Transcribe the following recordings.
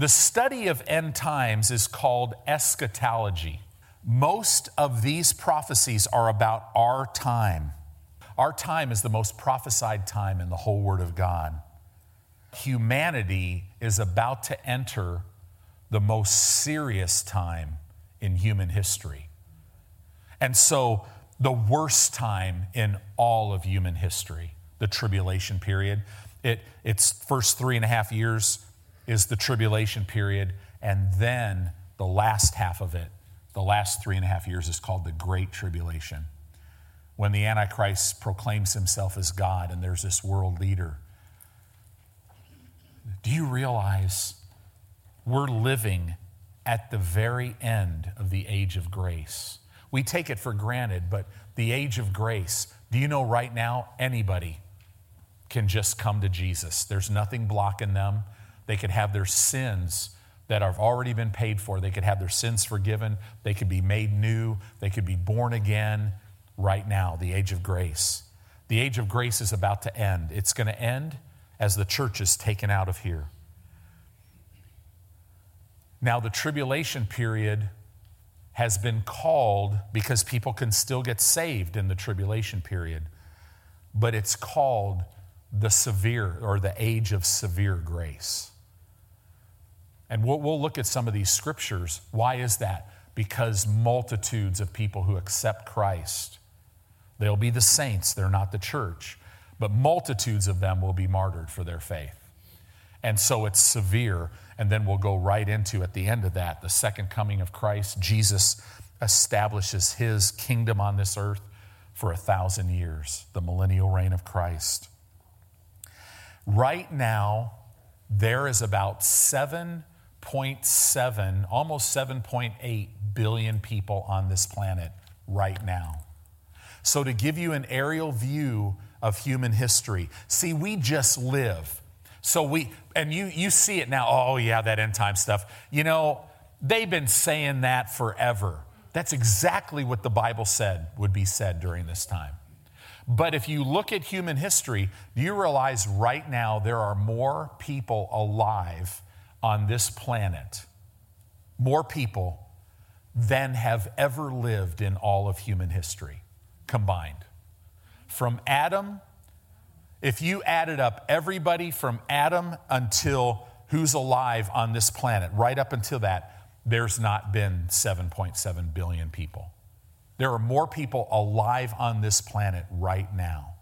The study of end times is called eschatology. Most of these prophecies are about our time. Our time is the most prophesied time in the whole Word of God. Humanity is about to enter the most serious time in human history. And so, the worst time in all of human history, the tribulation period. It, its first three and a half years is the tribulation period, and then the last half of it, the last three and a half years, is called the Great Tribulation. When the Antichrist proclaims himself as God and there's this world leader. Do you realize we're living at the very end of the age of grace? We take it for granted, but the age of grace, do you know right now anybody can just come to Jesus? There's nothing blocking them. They could have their sins that have already been paid for, they could have their sins forgiven, they could be made new, they could be born again right now, the age of grace. The age of grace is about to end. It's going to end as the church is taken out of here. Now, the tribulation period has been called because people can still get saved in the tribulation period, but it's called the severe or the age of severe grace. And we'll, we'll, look at some of these scriptures. Why is that? Because multitudes of people who accept Christ, they'll be the saints, they're not the church, but multitudes of them will be martyred for their faith. And so it's severe. And then we'll go right into, at the end of that, the second coming of Christ. Jesus establishes his kingdom on this earth for a thousand years, the millennial reign of Christ. Right now, there is about 7.7, almost 7.8 billion people on this planet right now. So, to give you an aerial view of human history, see, we just live so we, and you, you see it now, oh, yeah, that end time stuff. You know, they've been saying that forever. That's exactly what the Bible said would be said during this time. But if you look at human history, you realize right now there are more people alive on this planet, more people than have ever lived in all of human history combined. From Adam if you added up everybody from Adam until who's alive on this planet, right up until that, there's not been 7.7 billion people. There are more people alive on this planet right now.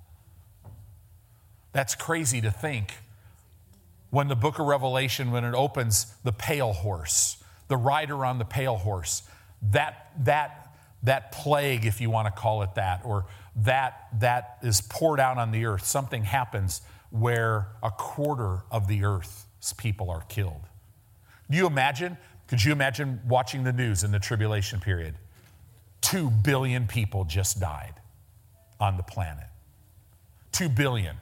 That's crazy to think. When the book of Revelation, when it opens, the pale horse, the rider on the pale horse, that, that, that plague, if you want to call it that, or that, that is poured out on the earth, something happens where a quarter of the earth's people are killed. Do you imagine? Could you imagine watching the news in the tribulation period? Two billion people just died on the planet. Two billion.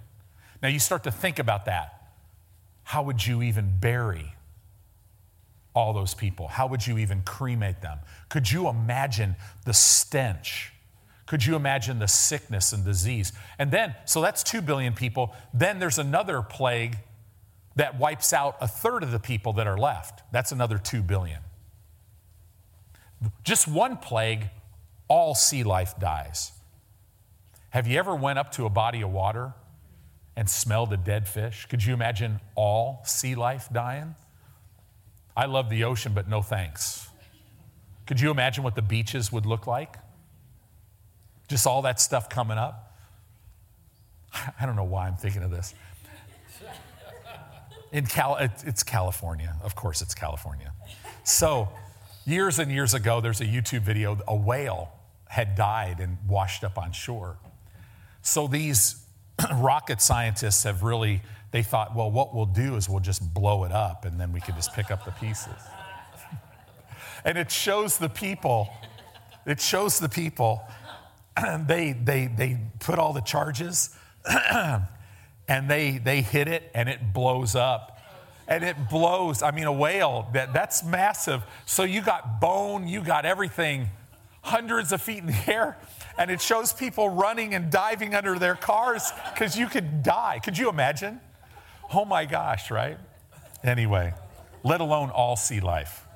Now you start to think about that. How would you even bury all those people? How would you even cremate them? Could you imagine the stench? Could you imagine the sickness and disease? And then, so that's 2 billion people. Then there's another plague that wipes out a third of the people that are left. That's another 2 billion. Just one plague, all sea life dies. Have you ever went up to a body of water and smell the dead fish? Could you imagine all sea life dying? I love the ocean, but no thanks. Could you imagine what the beaches would look like? Just all that stuff coming up. I don't know why I'm thinking of this. In Cal, it's California. Of course, it's California. So, years and years ago, there's a YouTube video. A whale had died and washed up on shore. So these rocket scientists have really they thought, well, what we'll do is we'll just blow it up, and then we can just pick up the pieces. and it shows the people. It shows the people they, they, they put all the charges and they, they hit it and it blows up. And it blows. I mean, a whale, that, that's massive. So you got bone, you got everything hundreds of feet in the air. And it shows people running and diving under their cars because you could die. Could you imagine? Oh my gosh, right? Anyway, let alone all sea life.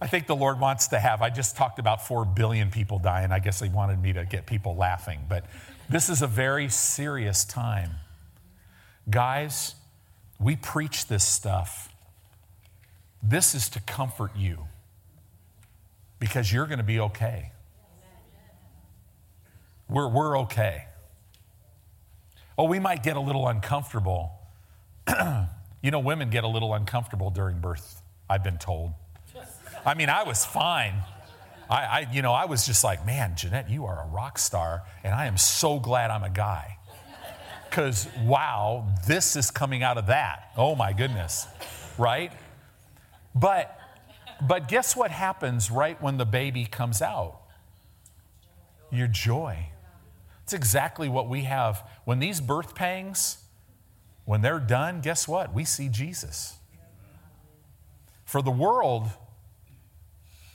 I think the Lord wants to have, I just talked about 4 billion people dying. I guess He wanted me to get people laughing. But this is a very serious time. Guys, we preach this stuff. This is to comfort you because you're going to be okay. We're, we're okay. Oh, we might get a little uncomfortable. you know, women get a little uncomfortable during birth, I've been told. I mean, I was fine. I, I, you know, I was just like, man, Jeanette, you are a rock star, and I am so glad I'm a guy. Because, wow, this is coming out of that. Oh my goodness, right? But, but guess what happens right when the baby comes out? Your joy. It's exactly what we have. When these birth pangs, when they're done, guess what? We see Jesus. For the world,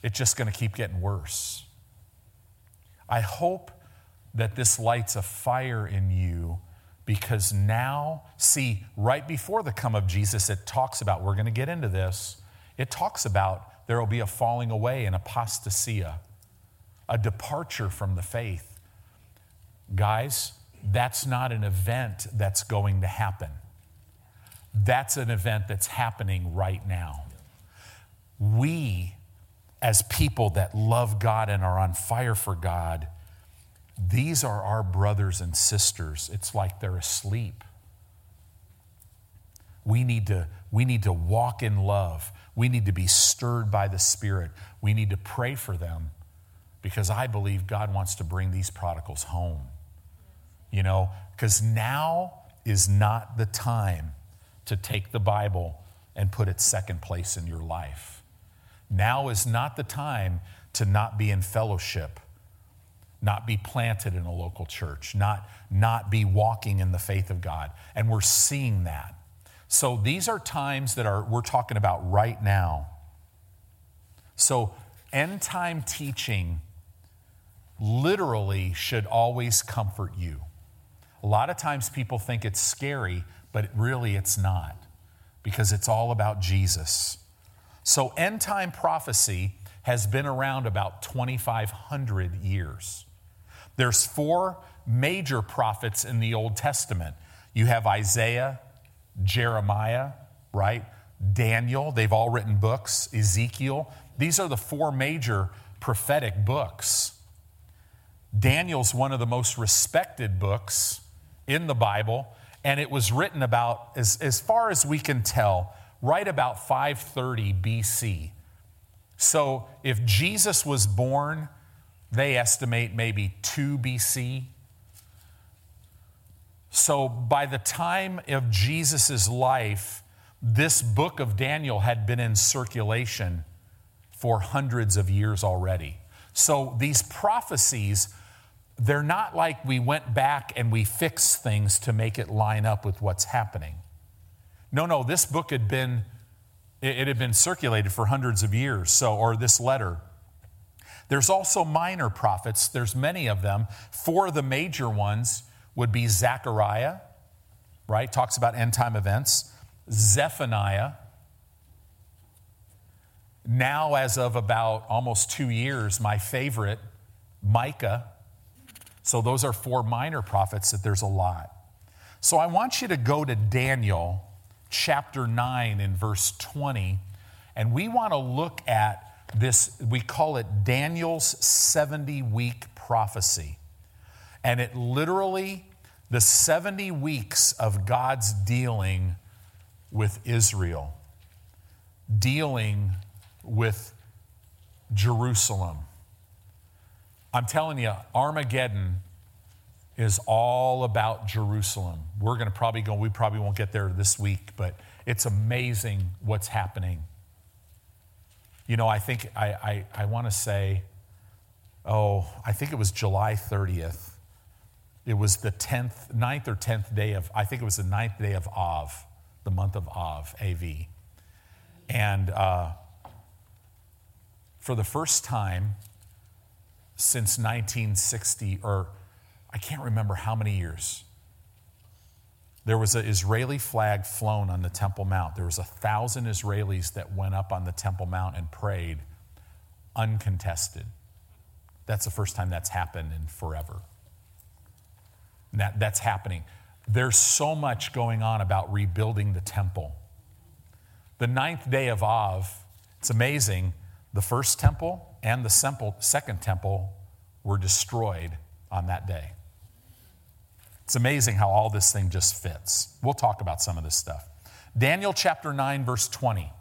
it's just going to keep getting worse. I hope that this lights a fire in you because now, see, right before the come of Jesus, it talks about, we're going to get into this, it talks about there will be a falling away and apostasia, a departure from the faith. Guys, that's not an event that's going to happen. That's an event that's happening right now. We as people that love God and are on fire for God, these are our brothers and sisters. It's like they're asleep. We need to, we need to walk in love. We need to be stirred by the Spirit. We need to pray for them because I believe God wants to bring these prodigals home. You know, because now is not the time to take the Bible and put it second place in your life. Now is not the time to not be in fellowship, not be planted in a local church, not, not be walking in the faith of God. And we're seeing that. So these are times that are we're talking about right now. So end time teaching literally should always comfort you. A lot of times people think it's scary, but really it's not because it's all about Jesus. So, end time prophecy has been around about 2,500 years. There's four major prophets in the Old Testament. You have Isaiah, Jeremiah, right? Daniel, they've all written books, Ezekiel. These are the four major prophetic books. Daniel's one of the most respected books in the Bible, and it was written about, as, as far as we can tell, right about 530 BC. So if Jesus was born, they estimate maybe 2 BC. So by the time of Jesus' life, this book of Daniel had been in circulation for hundreds of years already. So these prophecies, they're not like we went back and we fixed things to make it line up with what's happening. No, no, this book had been it, had been circulated for hundreds of years, so or this letter. There's also minor prophets, there's many of them. Four of the major ones would be Zechariah, right? Talks about end time events. Zephaniah. Now, as of about almost two years, my favorite, Micah. So, those are four minor prophets that there's a lot. So, I want you to go to Daniel chapter 9 in verse 20. And we want to look at this, we call it Daniel's 70 week prophecy. And it literally, the 70 weeks of God's dealing with Israel, dealing with Jerusalem. I'm telling you, Armageddon is all about Jerusalem. We're going to probably go, we probably won't get there this week, but it's amazing what's happening. You know, I think, I, I, I want to say, oh, I think it was July 30th. It was the 10th, 9th or 10th day of, I think it was the 9th day of Av, the month of Av, AV. And uh, for the first time since 1960, or I can't remember how many years. there was an Israeli flag flown on the Temple Mount. There was a thousand Israelis that went up on the Temple Mount and prayed uncontested. That's the first time that's happened in forever. That, that's happening. There's so much going on about rebuilding the temple. The ninth day of Av, it's amazing. The first temple and the second temple were destroyed on that day. It's amazing how all this thing just fits. We'll talk about some of this stuff. Daniel chapter 9, verse 20.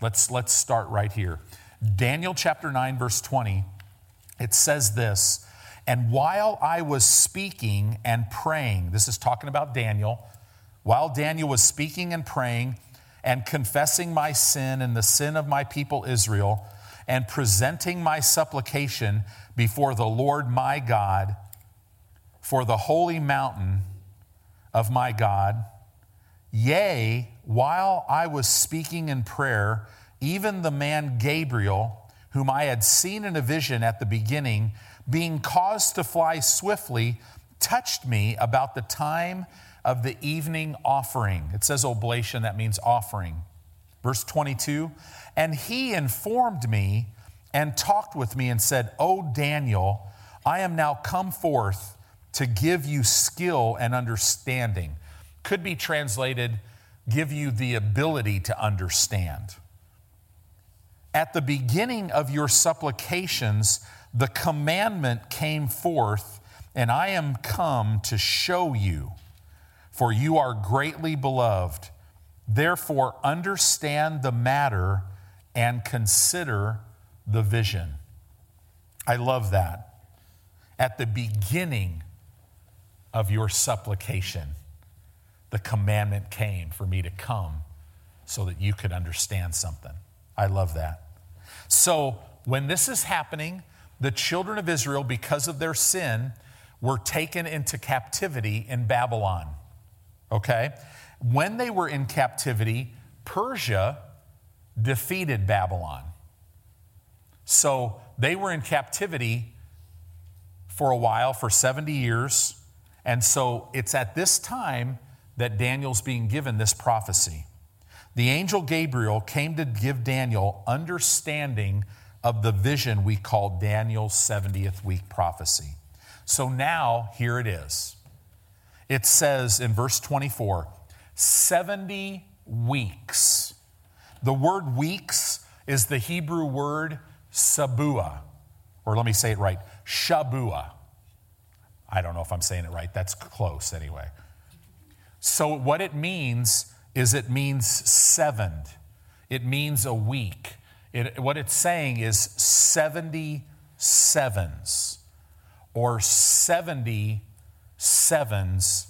Let's, let's start right here. Daniel chapter 9, verse 20, it says this And while I was speaking and praying, this is talking about Daniel, while Daniel was speaking and praying and confessing my sin and the sin of my people Israel, and presenting my supplication before the Lord my God for the holy mountain of my God. Yea, while I was speaking in prayer, even the man Gabriel, whom I had seen in a vision at the beginning, being caused to fly swiftly, touched me about the time of the evening offering. It says oblation, that means offering. Verse 22 And he informed me and talked with me and said, O Daniel, I am now come forth to give you skill and understanding. Could be translated, give you the ability to understand. At the beginning of your supplications, the commandment came forth, and I am come to show you, for you are greatly beloved. Therefore, understand the matter and consider the vision. I love that. At the beginning of your supplication, the commandment came for me to come so that you could understand something. I love that. So, when this is happening, the children of Israel, because of their sin, were taken into captivity in Babylon. Okay? When they were in captivity, Persia defeated Babylon. So they were in captivity for a while, for 70 years. And so it's at this time that Daniel's being given this prophecy. The angel Gabriel came to give Daniel understanding of the vision we call Daniel's 70th week prophecy. So now, here it is. It says in verse 24 70 weeks. The word weeks is the Hebrew word sabua, or let me say it right, shabua. I don't know if I'm saying it right. That's close anyway. So, what it means is it means sevened, it means a week. It, what it's saying is 70 sevens or 70 sevens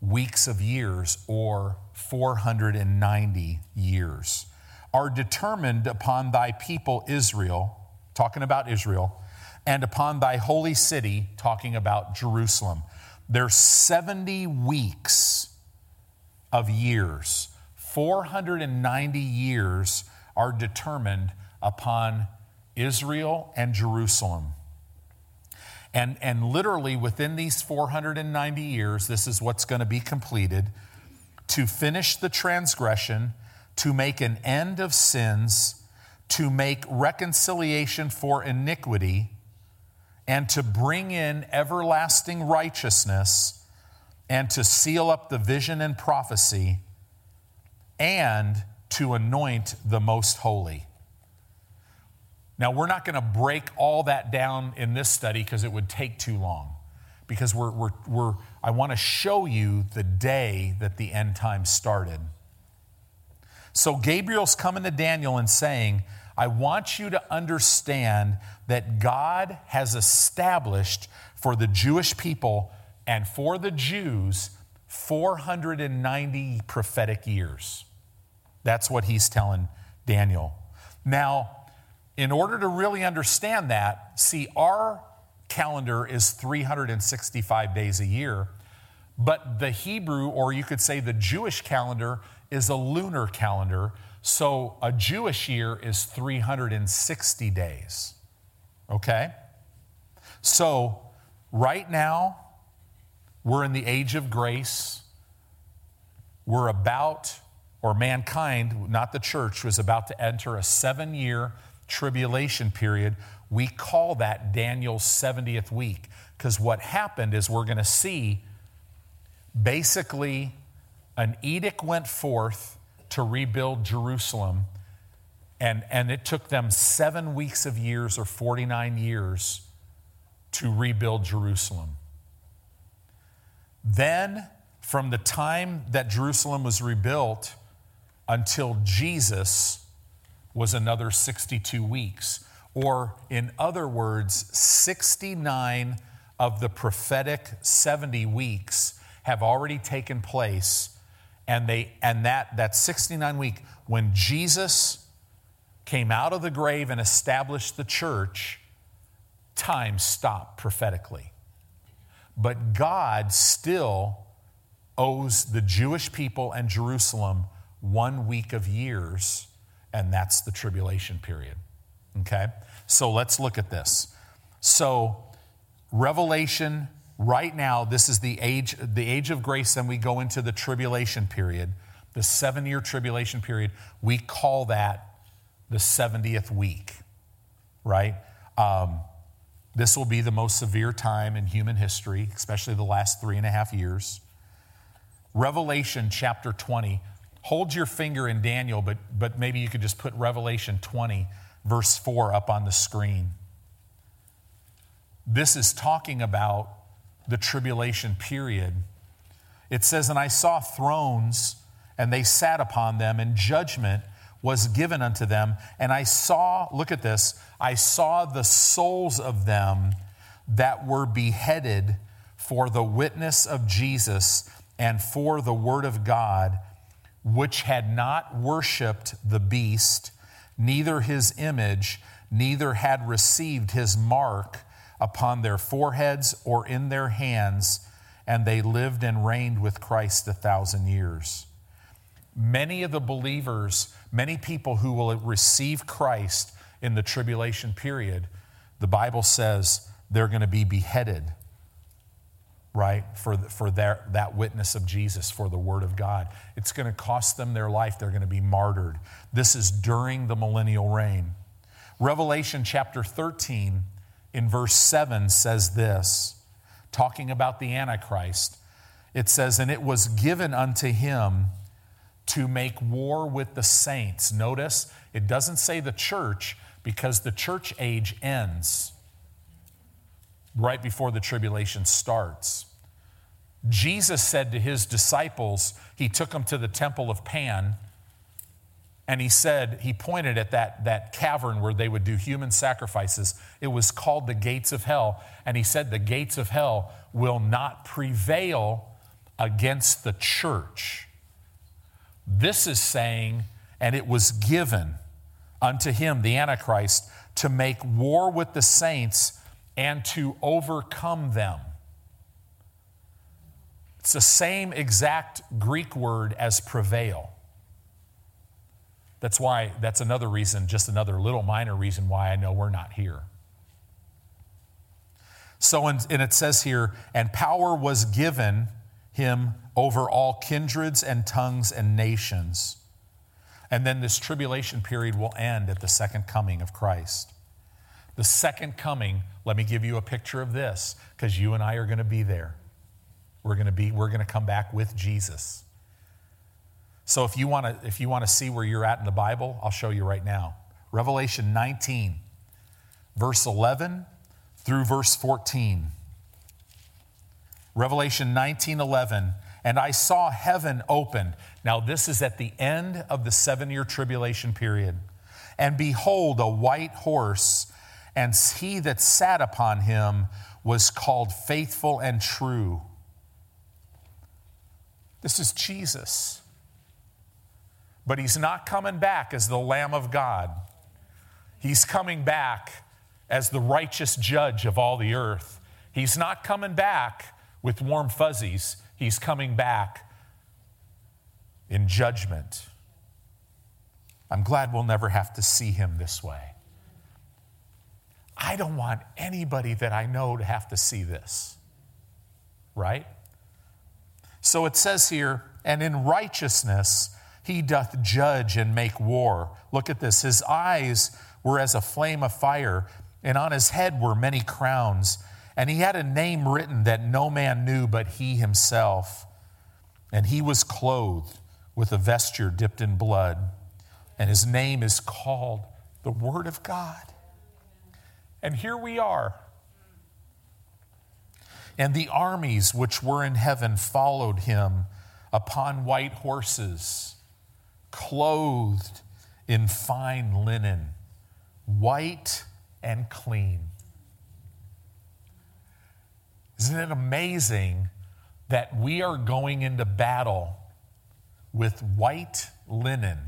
weeks of years or 490 years are determined upon thy people Israel, talking about Israel, and upon thy holy city, talking about Jerusalem. There's 70 weeks of years. 490 years are determined upon Israel and Jerusalem. And, and literally within these 490 years, this is what's going to be completed to finish the transgression, to make an end of sins, to make reconciliation for iniquity, and to bring in everlasting righteousness, and to seal up the vision and prophecy, and to anoint the most holy. Now, we're not going to break all that down in this study because it would take too long. Because we're, we're, we're, I want to show you the day that the end time started. So, Gabriel's coming to Daniel and saying, I want you to understand that God has established for the Jewish people and for the Jews 490 prophetic years. That's what he's telling Daniel. Now, in order to really understand that, see, our calendar is 365 days a year, but the Hebrew, or you could say the Jewish calendar, is a lunar calendar. So a Jewish year is 360 days. Okay? So right now, we're in the age of grace. We're about, or mankind, not the church, was about to enter a seven year tribulation period. We call that Daniel's 70th week because what happened is we're going to see basically an edict went forth to rebuild Jerusalem, and, and it took them seven weeks of years or 49 years to rebuild Jerusalem. Then, from the time that Jerusalem was rebuilt until Jesus was another 62 weeks. Or, in other words, 69 of the prophetic 70 weeks have already taken place and they and that that 69 week when Jesus came out of the grave and established the church time stopped prophetically but God still owes the Jewish people and Jerusalem one week of years and that's the tribulation period okay so let's look at this so revelation Right now, this is the age, the age of grace, and we go into the tribulation period, the seven year tribulation period. We call that the 70th week, right? Um, this will be the most severe time in human history, especially the last three and a half years. Revelation chapter 20. Hold your finger in Daniel, but, but maybe you could just put Revelation 20, verse 4, up on the screen. This is talking about the tribulation period. It says, And I saw thrones, and they sat upon them, and judgment was given unto them. And I saw, look at this, I saw the souls of them that were beheaded for the witness of Jesus and for the word of God, which had not worshiped the beast, neither his image, neither had received his mark upon their foreheads or in their hands, and they lived and reigned with Christ a thousand years. Many of the believers, many people who will receive Christ in the tribulation period, the Bible says they're going to be beheaded, right, for, for their, that witness of Jesus, for the Word of God. It's going to cost them their life. They're going to be martyred. This is during the millennial reign. Revelation chapter 13 in verse 7 says this, talking about the Antichrist. It says, And it was given unto him to make war with the saints. Notice it doesn't say the church because the church age ends right before the tribulation starts. Jesus said to his disciples, he took them to the temple of Pan and he said, he pointed at that, that cavern where they would do human sacrifices. It was called the gates of hell. And he said, the gates of hell will not prevail against the church. This is saying, and it was given unto him, the Antichrist, to make war with the saints and to overcome them. It's the same exact Greek word as prevail. That's why, that's another reason, just another little minor reason why I know we're not here. So, and, it says here, and power was given him over all kindreds and tongues and nations. And then this tribulation period will end at the second coming of Christ. The second coming, let me give you a picture of this, because you and I are going to be there. We're going to be, we're going to come back with Jesus. So if you want to if you want to see where you're at in the Bible, I'll show you right now. Revelation 19 verse 11 through verse 14. Revelation 19:11 and I saw heaven opened. Now this is at the end of the 7-year tribulation period. And behold a white horse and he that sat upon him was called faithful and true. This is Jesus. But he's not coming back as the Lamb of God. He's coming back as the righteous judge of all the earth. He's not coming back with warm fuzzies. He's coming back in judgment. I'm glad we'll never have to see him this way. I don't want anybody that I know to have to see this, right? So it says here, and in righteousness he doth judge and make war. Look at this. His eyes were as a flame of fire, and on his head were many crowns. And he had a name written that no man knew but he himself. And he was clothed with a vesture dipped in blood, and his name is called the Word of God. And here we are. And the armies which were in heaven followed him upon white horses, clothed in fine linen, white and clean. Isn't it amazing that we are going into battle with white linen?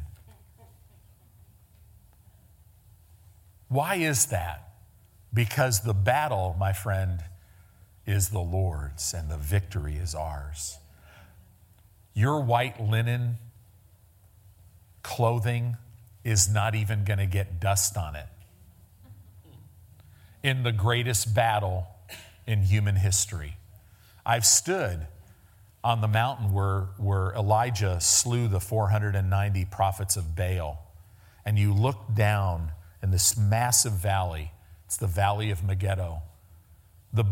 Why is that? Because the battle, my friend, is the Lord's and the victory is ours. Your white linen clothing is not even going to get dust on it. In the greatest battle in human history, I've stood on the mountain where, where Elijah slew the 490 prophets of Baal, and you look down in this massive valley. It's the valley of Megiddo the,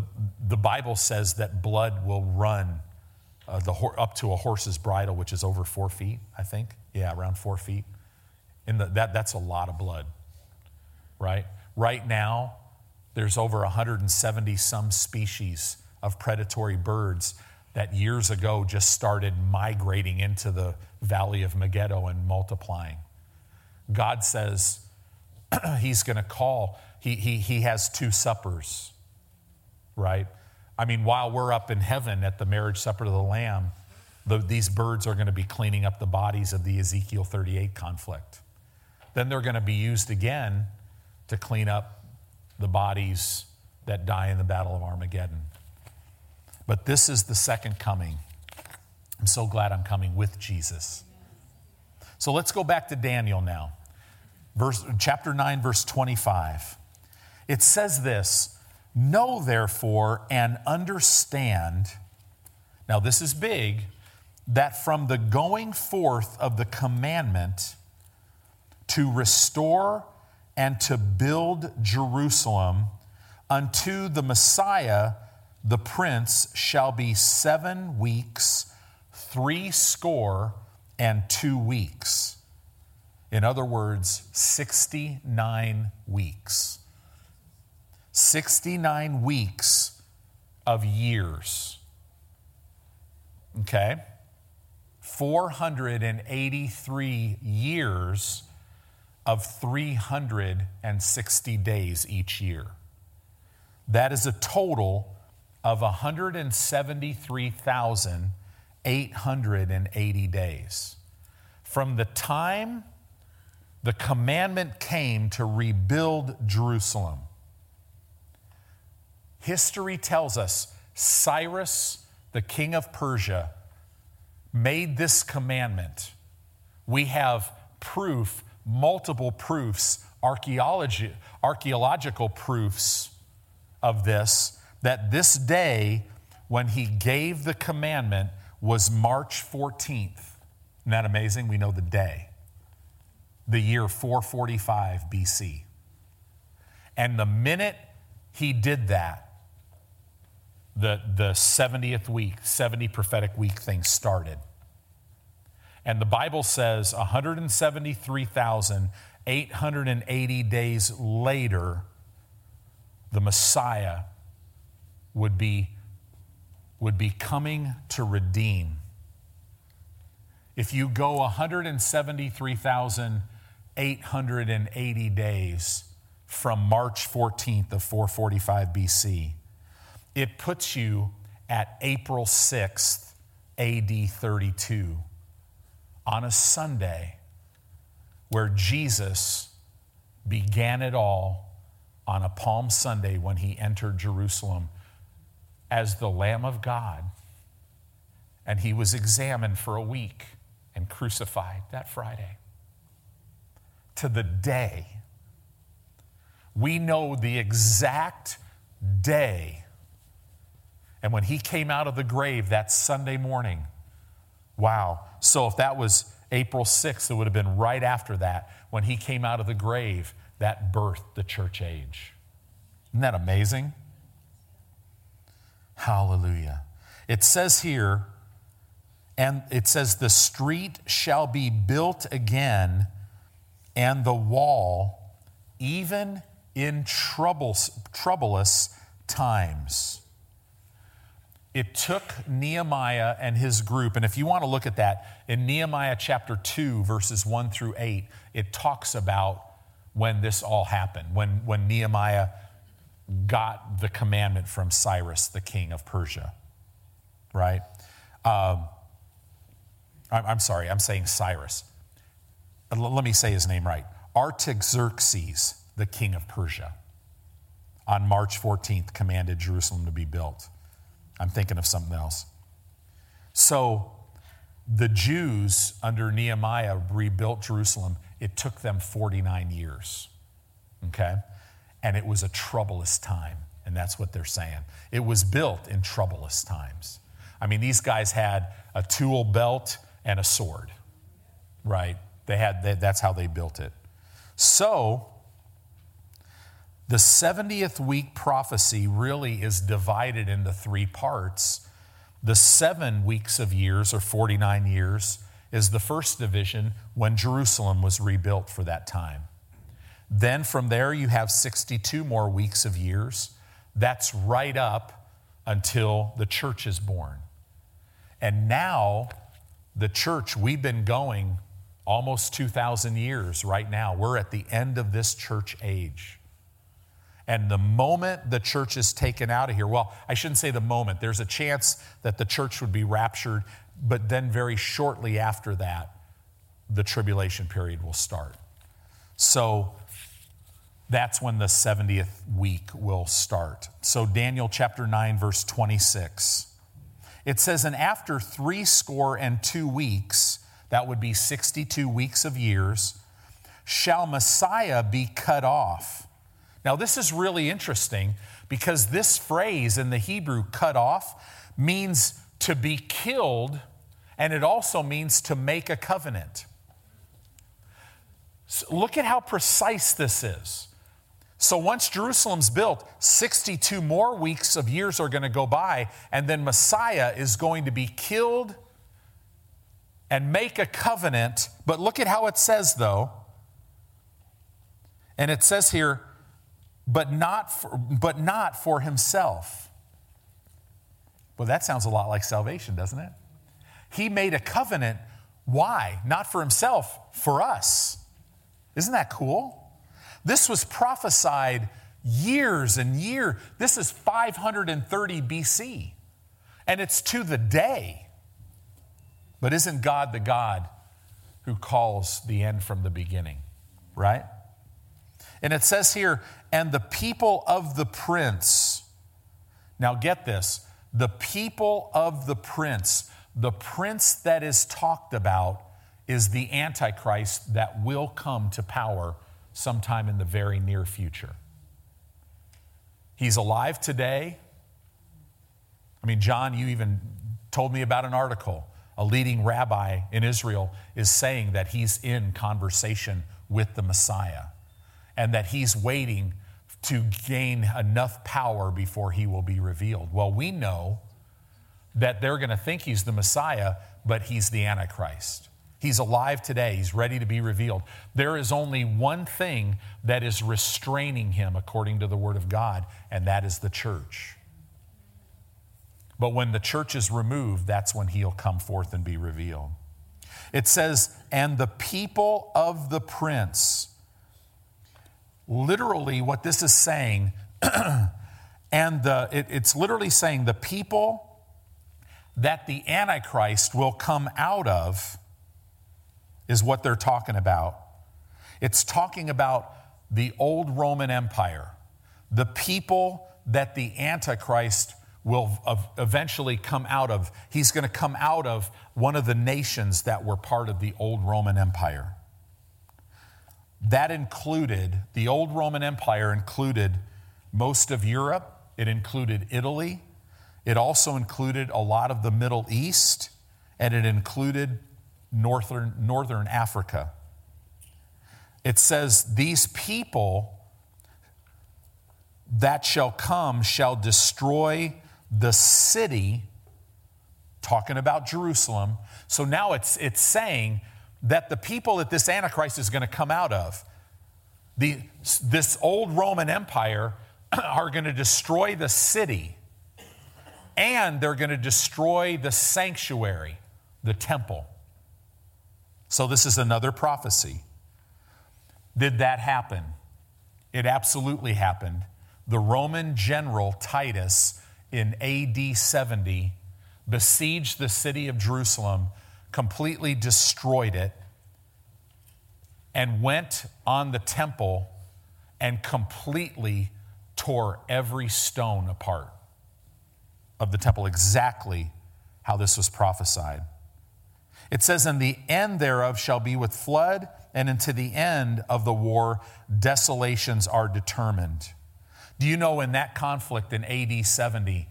the Bible says that blood will run uh, the, up to a horse's bridle, which is over four feet, I think. Yeah, around four feet. In the, that, that's a lot of blood, right? Right now, there's over 170 some species of predatory birds that years ago just started migrating into the valley of Megiddo and multiplying. God says he's going to call, he, he, he has two suppers right? I mean, while we're up in heaven at the marriage supper of the Lamb, the, these birds are going to be cleaning up the bodies of the Ezekiel 38 conflict. Then they're going to be used again to clean up the bodies that die in the Battle of Armageddon. But this is the second coming. I'm so glad I'm coming with Jesus. So let's go back to Daniel now. Verse, chapter 9, verse 25. It says this Know therefore and understand, now this is big, that from the going forth of the commandment to restore and to build Jerusalem unto the Messiah, the Prince, shall be seven weeks, three score, and two weeks. In other words, 69 weeks. 69 weeks of years. Okay? 483 years of 360 days each year. That is a total of 173,880 days. From the time the commandment came to rebuild Jerusalem History tells us Cyrus, the king of Persia, made this commandment. We have proof, multiple proofs, archaeology, archaeological proofs of this, that this day when he gave the commandment was March 14th. Isn't that amazing? We know the day, the year 445 BC. And the minute he did that, the, the 70th week, 70 prophetic week thing started. And the Bible says 173,880 days later, the Messiah would be, would be coming to redeem. If you go 173,880 days from March 14th of 445 BC, it puts you at April 6th, AD 32, on a Sunday where Jesus began it all on a Palm Sunday when he entered Jerusalem as the Lamb of God. And he was examined for a week and crucified that Friday. To the day, we know the exact day and when he came out of the grave that Sunday morning, Wow. So if that was April 6th, it would have been right after that when he came out of the grave that birthed the church age. Isn't that amazing? Hallelujah. It says here, and it says, the street shall be built again, and the wall, even in troubles, troublous times. It took Nehemiah and his group, and if you want to look at that, in Nehemiah chapter 2, verses 1 through 8, it talks about when this all happened, when, when Nehemiah got the commandment from Cyrus, the king of Persia, right? Um, I'm, I'm sorry, I'm saying Cyrus. Let me say his name right Artaxerxes, the king of Persia, on March 14th commanded Jerusalem to be built. I'm thinking of something else. So the Jews under Nehemiah rebuilt Jerusalem. It took them 49 years. Okay? And it was a troublous time. And that's what they're saying. It was built in troublous times. I mean, these guys had a tool belt and a sword, right? They had, they, that's how they built it. So, the 70th week prophecy really is divided into three parts. The seven weeks of years, or 49 years, is the first division when Jerusalem was rebuilt for that time. Then from there, you have 62 more weeks of years. That's right up until the church is born. And now, the church, we've been going almost 2,000 years right now. We're at the end of this church age. And the moment the church is taken out of here, well, I shouldn't say the moment, there's a chance that the church would be raptured, but then very shortly after that, the tribulation period will start. So that's when the 70th week will start. So, Daniel chapter 9, verse 26. It says, And after three score and two weeks, that would be 62 weeks of years, shall Messiah be cut off. Now, this is really interesting because this phrase in the Hebrew, cut off, means to be killed, and it also means to make a covenant. So look at how precise this is. So once Jerusalem's built, 62 more weeks of years are going to go by, and then Messiah is going to be killed and make a covenant. But look at how it says, though. And it says here, but not for, but not for himself. Well, that sounds a lot like salvation, doesn't it? He made a covenant. Why? Not for himself, for us. Isn't that cool? This was prophesied years and years. This is 530 BC, and it's to the day. But isn't God the God who calls the end from the beginning, right? And it says here, and the people of the prince. Now get this the people of the prince, the prince that is talked about is the Antichrist that will come to power sometime in the very near future. He's alive today. I mean, John, you even told me about an article. A leading rabbi in Israel is saying that he's in conversation with the Messiah and that he's waiting to gain enough power before he will be revealed. Well, we know that they're going to think he's the Messiah, but he's the Antichrist. He's alive today. He's ready to be revealed. There is only one thing that is restraining him, according to the Word of God, and that is the church. But when the church is removed, that's when he'll come forth and be revealed. It says, and the people of the prince. Literally, what this is saying, and the, it, it's literally saying the people that the Antichrist will come out of is what they're talking about. It's talking about the old Roman Empire, the people that the Antichrist will eventually come out of. He's going to come out of one of the nations that were part of the old Roman Empire. That included, the old Roman Empire included most of Europe, it included Italy, it also included a lot of the Middle East, and it included northern, northern Africa. It says, These people that shall come shall destroy the city, talking about Jerusalem. So now it's, it's saying that the people that this Antichrist is going to come out of, the, this old Roman Empire, are going to destroy the city and they're going to destroy the sanctuary, the temple. So, this is another prophecy. Did that happen? It absolutely happened. The Roman general Titus in AD 70 besieged the city of Jerusalem, completely destroyed it, and went on the temple and completely tore every stone apart of the temple, exactly how this was prophesied. It says, And the end thereof shall be with flood, and into the end of the war, desolations are determined. Do you know in that conflict in AD 70,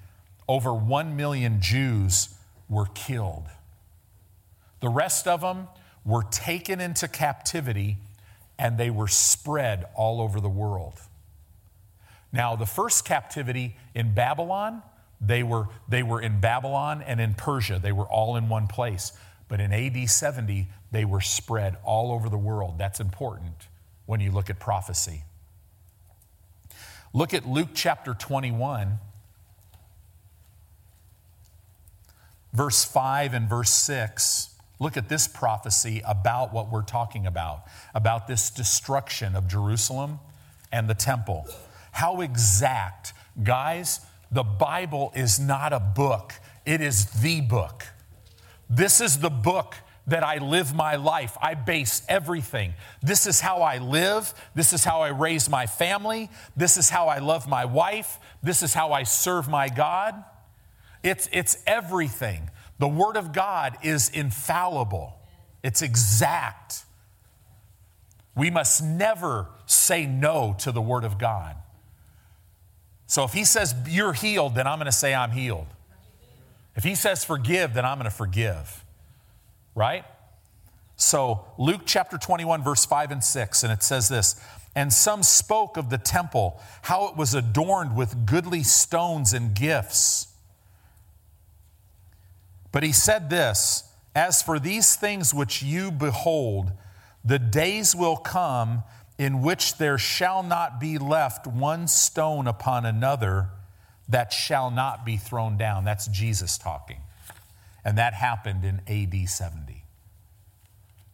over 1 million Jews were killed? The rest of them were taken into captivity and they were spread all over the world. Now, the first captivity in Babylon, they were, they were in Babylon and in Persia. They were all in one place. But in AD 70, they were spread all over the world. That's important when you look at prophecy. Look at Luke chapter 21, verse 5 and verse 6. Look at this prophecy about what we're talking about, about this destruction of Jerusalem and the temple. How exact. Guys, the Bible is not a book, it is the book. This is the book that I live my life. I base everything. This is how I live. This is how I raise my family. This is how I love my wife. This is how I serve my God. It's, it's everything. The Word of God is infallible, it's exact. We must never say no to the Word of God. So if He says you're healed, then I'm going to say I'm healed. If He says forgive, then I'm going to forgive. Right? So Luke chapter 21, verse 5 and 6, and it says this And some spoke of the temple, how it was adorned with goodly stones and gifts. But he said this As for these things which you behold, the days will come in which there shall not be left one stone upon another that shall not be thrown down. That's Jesus talking. And that happened in AD 70.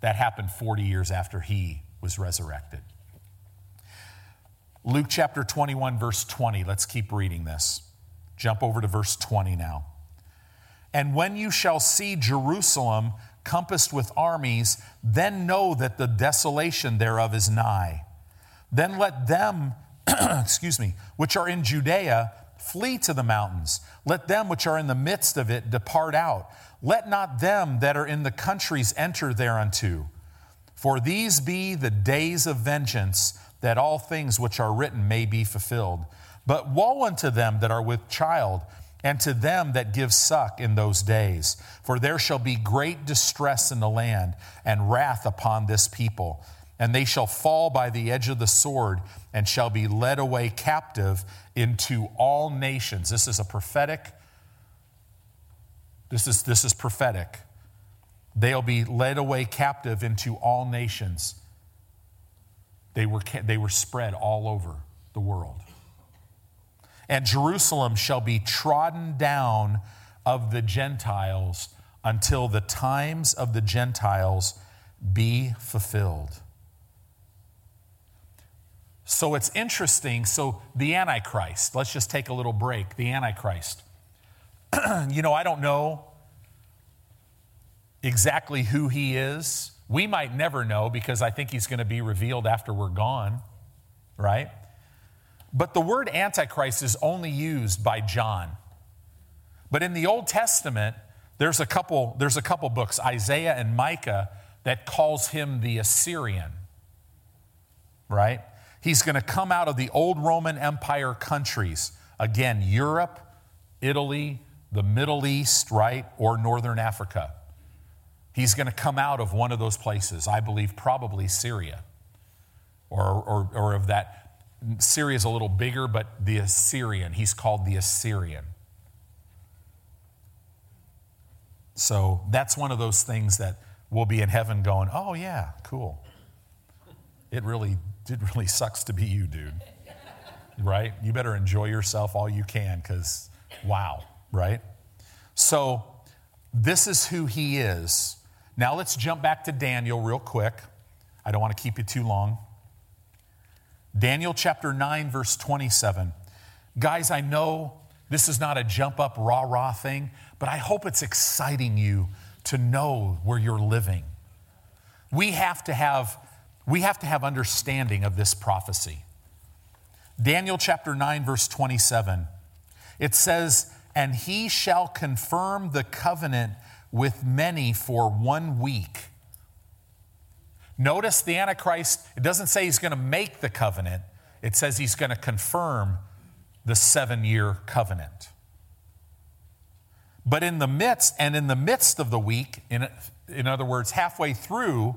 That happened 40 years after he was resurrected. Luke chapter 21, verse 20. Let's keep reading this. Jump over to verse 20 now. And when you shall see Jerusalem compassed with armies, then know that the desolation thereof is nigh. Then let them, excuse me, which are in Judea flee to the mountains. Let them which are in the midst of it depart out. Let not them that are in the countries enter thereunto. For these be the days of vengeance, that all things which are written may be fulfilled. But woe unto them that are with child and to them that give suck in those days. For there shall be great distress in the land, and wrath upon this people. And they shall fall by the edge of the sword, and shall be led away captive into all nations. This is a prophetic. This is, this is prophetic. They'll be led away captive into all nations. They were, they were spread all over the world and Jerusalem shall be trodden down of the Gentiles until the times of the Gentiles be fulfilled. So it's interesting. So, the Antichrist, let's just take a little break. The Antichrist. you know, I don't know exactly who he is. We might never know because I think he's going to be revealed after we're gone, right? But the word Antichrist is only used by John. But in the Old Testament, there's a couple, there's a couple books, Isaiah and Micah, that calls him the Assyrian, right? He's going to come out of the old Roman Empire countries. Again, Europe, Italy, the Middle East, right? Or Northern Africa. He's going to come out of one of those places, I believe, probably Syria, or, or, or of that. Syria is a little bigger, but the Assyrian, he's called the Assyrian. So that's one of those things that we'll be in heaven going, oh, yeah, cool. It really, it really sucks to be you, dude. right? You better enjoy yourself all you can because, wow, right? So, this is who he is. Now, let's jump back to Daniel real quick. I don't want to keep you too long. Daniel chapter 9, verse 27. Guys, I know this is not a jump up, rah rah thing, but I hope it's exciting you to know where you're living. We have to have, we have, to have understanding of this prophecy. Daniel chapter 9, verse 27, it says, And he shall confirm the covenant with many for one week. Notice the Antichrist, it doesn't say he's going to make the covenant, it says he's going to confirm the seven year covenant. But in the midst, and in the midst of the week, in, in other words, halfway through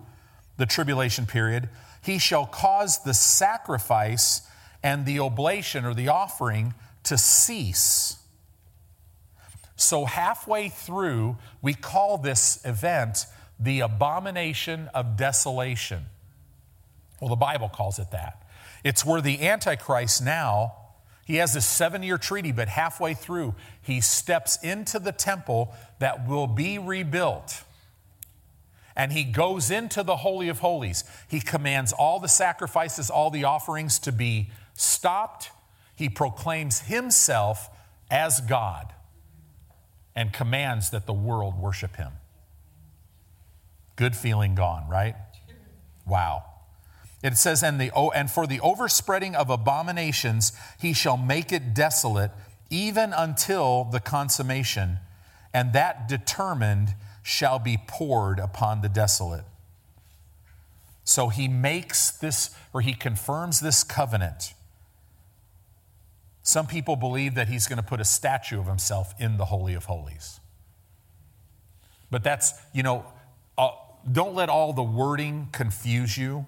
the tribulation period, he shall cause the sacrifice and the oblation or the offering to cease. So, halfway through, we call this event the abomination of desolation. Well, the Bible calls it that. It's where the Antichrist now he has this seven year treaty, but halfway through, he steps into the temple that will be rebuilt. And he goes into the Holy of Holies. He commands all the sacrifices, all the offerings to be stopped. He proclaims himself as God and commands that the world worship him. Good feeling gone, right? Wow. It says, and, the, and for the overspreading of abominations, he shall make it desolate, even until the consummation, and that determined shall be poured upon the desolate. So he makes this, or he confirms this covenant. Some people believe that he's going to put a statue of himself in the Holy of Holies. But that's, you know, uh, don't let all the wording confuse you.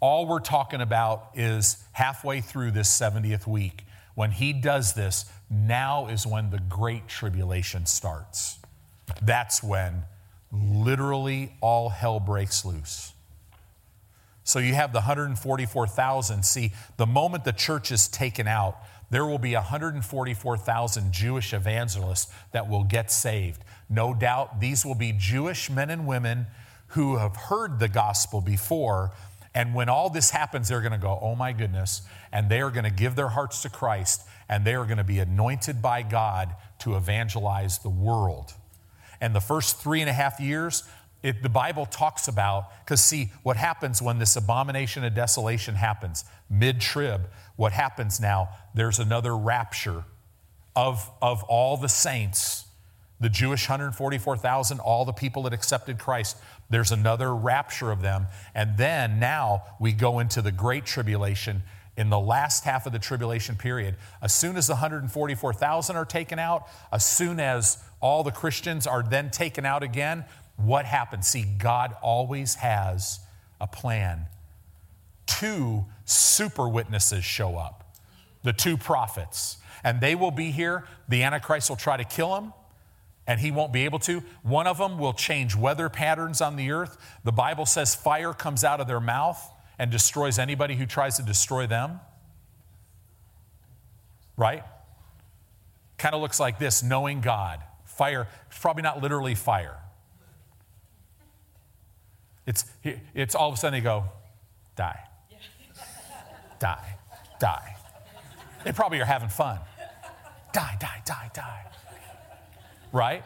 All we're talking about is halfway through this 70th week. When he does this, now is when the great tribulation starts. That's when literally all hell breaks loose. So you have the 144,000. See, the moment the church is taken out, there will be 144,000 Jewish evangelists that will get saved. No doubt these will be Jewish men and women who have heard the gospel before and when all this happens, they're going to go, oh my goodness, and they are going to give their hearts to Christ, and they are going to be anointed by God to evangelize the world. And the first three and a half years, it, the Bible talks about, because see, what happens when this abomination of desolation happens, mid trib, what happens now, there's another rapture of, of all the saints, the Jewish 144,000, all the people that accepted Christ. There's another rapture of them. And then now we go into the great tribulation in the last half of the tribulation period. As soon as the 144,000 are taken out, as soon as all the Christians are then taken out again, what happens? See, God always has a plan. Two super witnesses show up, the two prophets, and they will be here. The Antichrist will try to kill them and he won't be able to. One of them will change weather patterns on the earth. The Bible says fire comes out of their mouth and destroys anybody who tries to destroy them. Right? Kind of looks like this knowing God. Fire, it's probably not literally fire. It's, it's all of a sudden they go, die, die, die. They probably are having fun. Die, die, die, die right?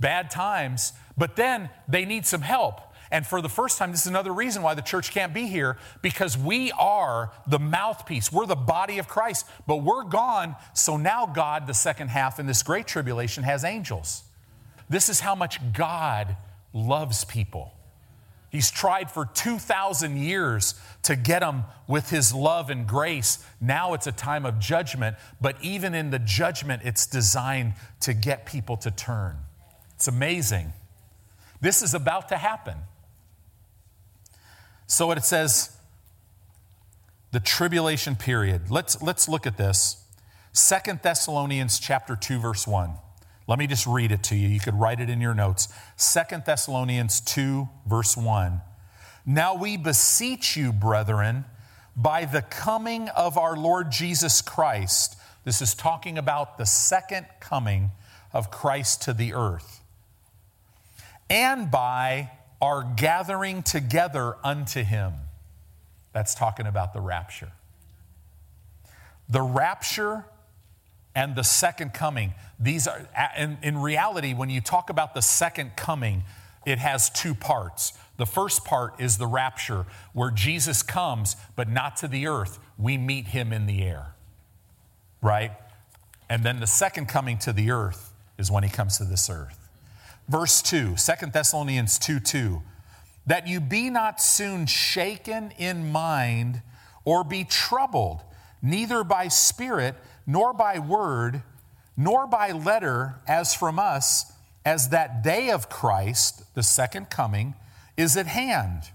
Bad times, but then they need some help. And for the first time, this is another reason why the church can't be here because we are the mouthpiece. We're the body of Christ, but we're gone. So now, God, the second half in this great tribulation, has angels. This is how much God loves people. He's tried for 2,000 years to get them with his love and grace. Now it's a time of judgment, but even in the judgment, it's designed to get people to turn. It's amazing. This is about to happen. So it says the tribulation period. Let's, let's look at this. Second Thessalonians chapter 2 verse 1. Let me just read it to you. You could write it in your notes. Second Thessalonians 2 verse 1. Now we beseech you, brethren, by the coming of our Lord Jesus Christ. This is talking about the second coming of Christ to the earth. And by our gathering together unto him. That's talking about the rapture. The rapture and the second coming. These are, in, in reality, when you talk about the second coming, it has two parts. The first part is the rapture, where Jesus comes, but not to the earth. We meet him in the air, right? And then the second coming to the earth is when he comes to this earth. Verse 2, 2 Thessalonians 2 2, that you be not soon shaken in mind or be troubled, neither by spirit, nor by word, nor by letter, as from us, as that day of Christ, the second coming, is at hand.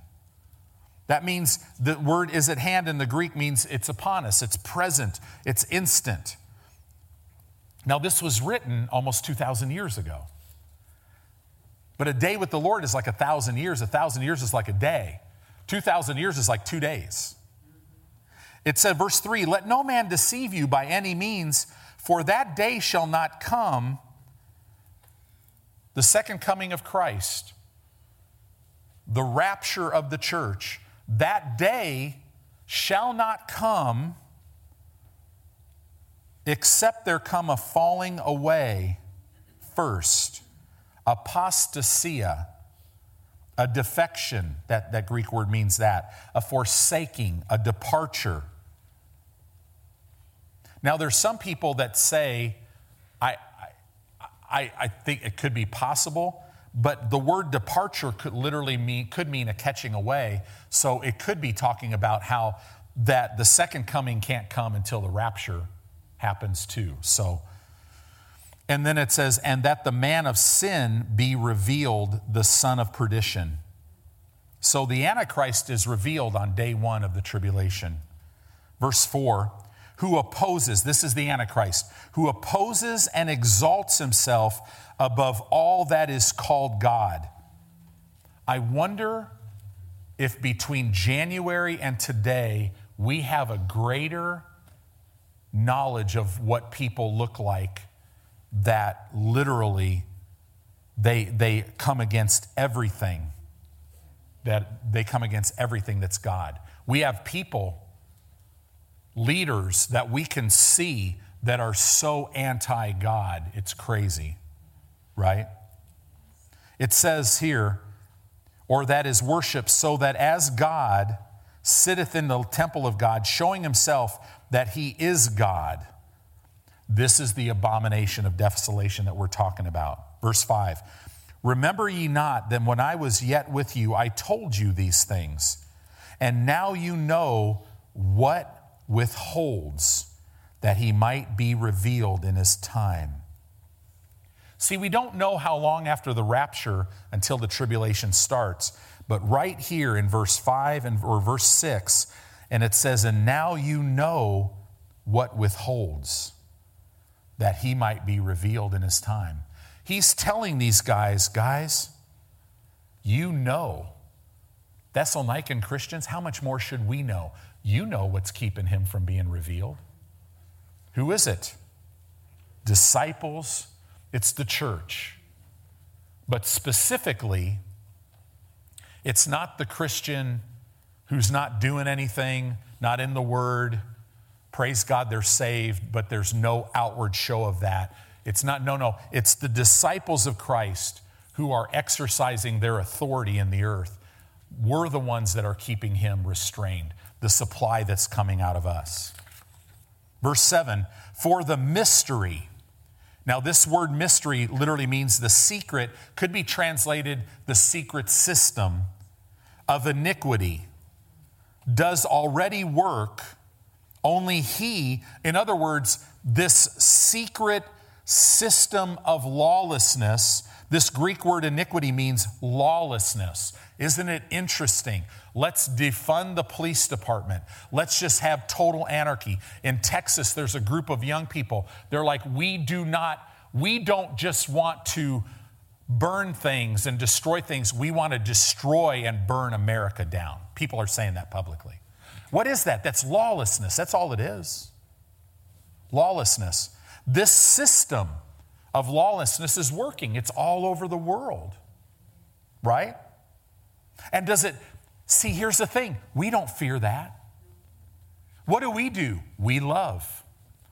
That means the word is at hand in the Greek means it's upon us, it's present, it's instant. Now, this was written almost 2,000 years ago. But a day with the Lord is like a thousand years. A thousand years is like a day. 2,000 years is like two days. It said, verse 3 Let no man deceive you by any means, for that day shall not come, the second coming of Christ, the rapture of the church. That day shall not come except there come a falling away first apostasia, a defection, that, that Greek word means that, a forsaking, a departure. Now, there's some people that say, I, I, I think it could be possible, but the word departure could literally mean, could mean a catching away. So it could be talking about how that the second coming can't come until the rapture happens too. So and then it says, and that the man of sin be revealed, the son of perdition. So the Antichrist is revealed on day one of the tribulation. Verse 4 who opposes, this is the Antichrist, who opposes and exalts himself above all that is called God. I wonder if between January and today we have a greater knowledge of what people look like that literally they, they come against everything that they come against everything that's God. We have people, leaders that we can see that are so anti God, it's crazy, right? It says here, or that is worship, so that as God sitteth in the temple of God, showing himself that he is God. This is the abomination of desolation that we're talking about. Verse 5 Remember ye not that when I was yet with you, I told you these things, and now you know what withholds that he might be revealed in his time. See, we don't know how long after the rapture until the tribulation starts, but right here in verse 5 and or verse 6, and it says, And now you know what withholds that he might be revealed in his time. He's telling these guys, guys, you know. Thessalonican Christians, how much more should we know? You know what's keeping him from being revealed. Who is it? Disciples, it's the church. But specifically, it's not the Christian who's not doing anything, not in the Word, Praise God, they're saved, but there's no outward show of that. It's not, no, no. It's the disciples of Christ who are exercising their authority in the earth. We're the ones that are keeping him restrained, the supply that's coming out of us. Verse 7 For the mystery. Now, this word mystery literally means the secret, could be translated the secret system of iniquity, does already work only He, in other words, this secret system of lawlessness This Greek word iniquity means lawlessness. Isn't it interesting? Let's defund the police department. Let's just have total anarchy. In Texas, there's a group of young people. They're like, we do not, we don't just want to burn things and destroy things. We want to destroy and burn America down. People are saying that publicly. What is that? That's lawlessness. That's all it is. Lawlessness. This system of lawlessness is working, it's all over the world, right? And does it, see, here's the thing we don't fear that. What do we do? We love.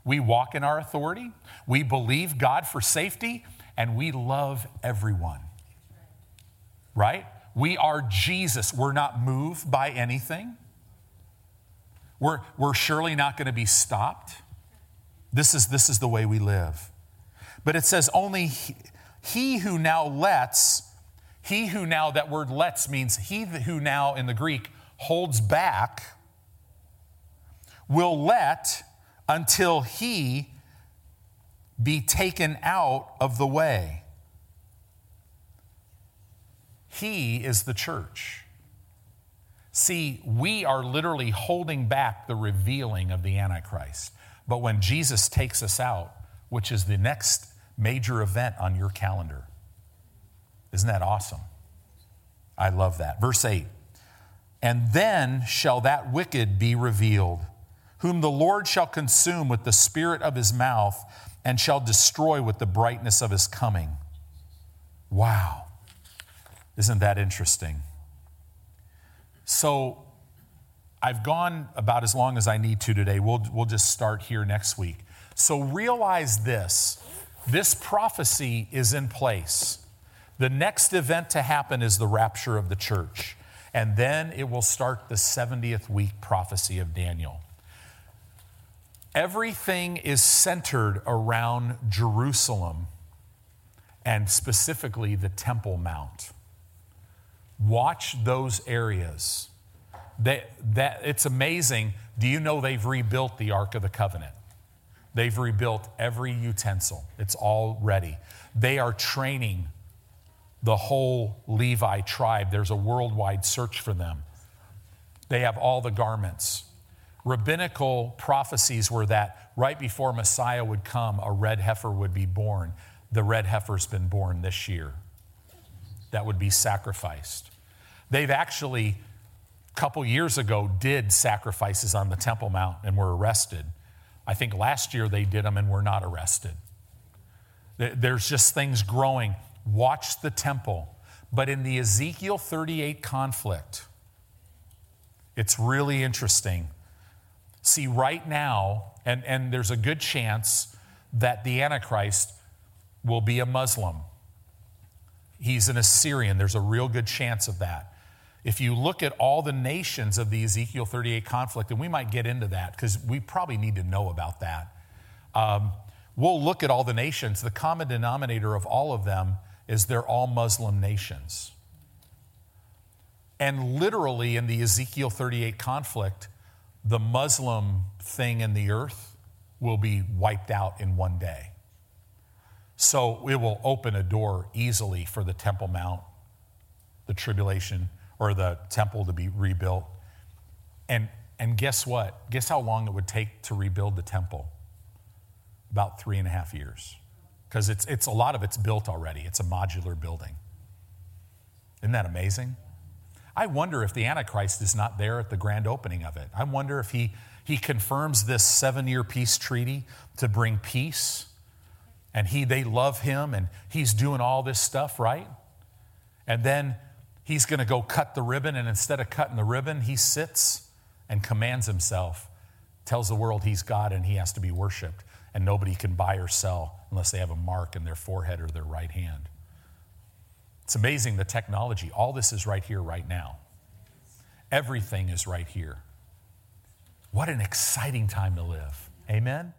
We walk in our authority, we believe God for safety, and we love everyone. Right? We are Jesus. We're not moved by anything. We're, we're surely not going to be stopped. This is, this is the way we live. But it says, only he, he who now lets, he who now, that word lets means he who now in the Greek holds back, will let until he be taken out of the way. He is the church. See, we are literally holding back the revealing of the Antichrist. But when Jesus takes us out, which is the next major event on your calendar, isn't that awesome? I love that. Verse 8 And then shall that wicked be revealed, whom the Lord shall consume with the spirit of his mouth and shall destroy with the brightness of his coming. Wow. Isn't that interesting? So I've gone about as long as I need to today. We'll, we'll just start here next week. So realize this this prophecy is in place. The next event to happen is the rapture of the church. And then it will start the 70th week prophecy of Daniel. Everything is centered around Jerusalem and specifically the Temple Mount. Watch those areas. That, it's amazing. Do you know they've rebuilt the Ark of the Covenant? They've rebuilt every utensil, it's all ready. They are training the whole Levi tribe. There's a worldwide search for them. They have all the garments. Rabbinical prophecies were that right before Messiah would come, a red heifer would be born. The red heifer's been born this year that would be sacrificed. They've actually, a couple years ago, did sacrifices on the Temple Mount and were arrested. I think last year they did them and were not arrested. There's just things growing. Watch the temple. But in the Ezekiel 38 conflict, it's really interesting. See, right now, and, and there's a good chance that the Antichrist will be a Muslim. He's an Assyrian. There's a real good chance of that. If you look at all the nations of the Ezekiel 38 conflict, and we might get into that because we probably need to know about that. Um, we'll look at all the nations. The common denominator of all of them is they're all Muslim nations. And literally in the Ezekiel 38 conflict, the Muslim thing in the earth will be wiped out in one day. So it will open a door easily for the Temple Mount, the tribulation, or the temple to be rebuilt. And, and guess what? Guess how long it would take to rebuild the temple? About three and a half years. Because it's, it's a lot of it's built already, it's a modular building. Isn't that amazing? I wonder if the Antichrist is not there at the grand opening of it. I wonder if he, he confirms this seven year peace treaty to bring peace and he they love him and he's doing all this stuff, right? And then he's going to go cut the ribbon and instead of cutting the ribbon, he sits and commands himself, tells the world he's God and he has to be worshiped and nobody can buy or sell unless they have a mark in their forehead or their right hand. It's amazing the technology. All this is right here right now. Everything is right here. What an exciting time to live. Amen.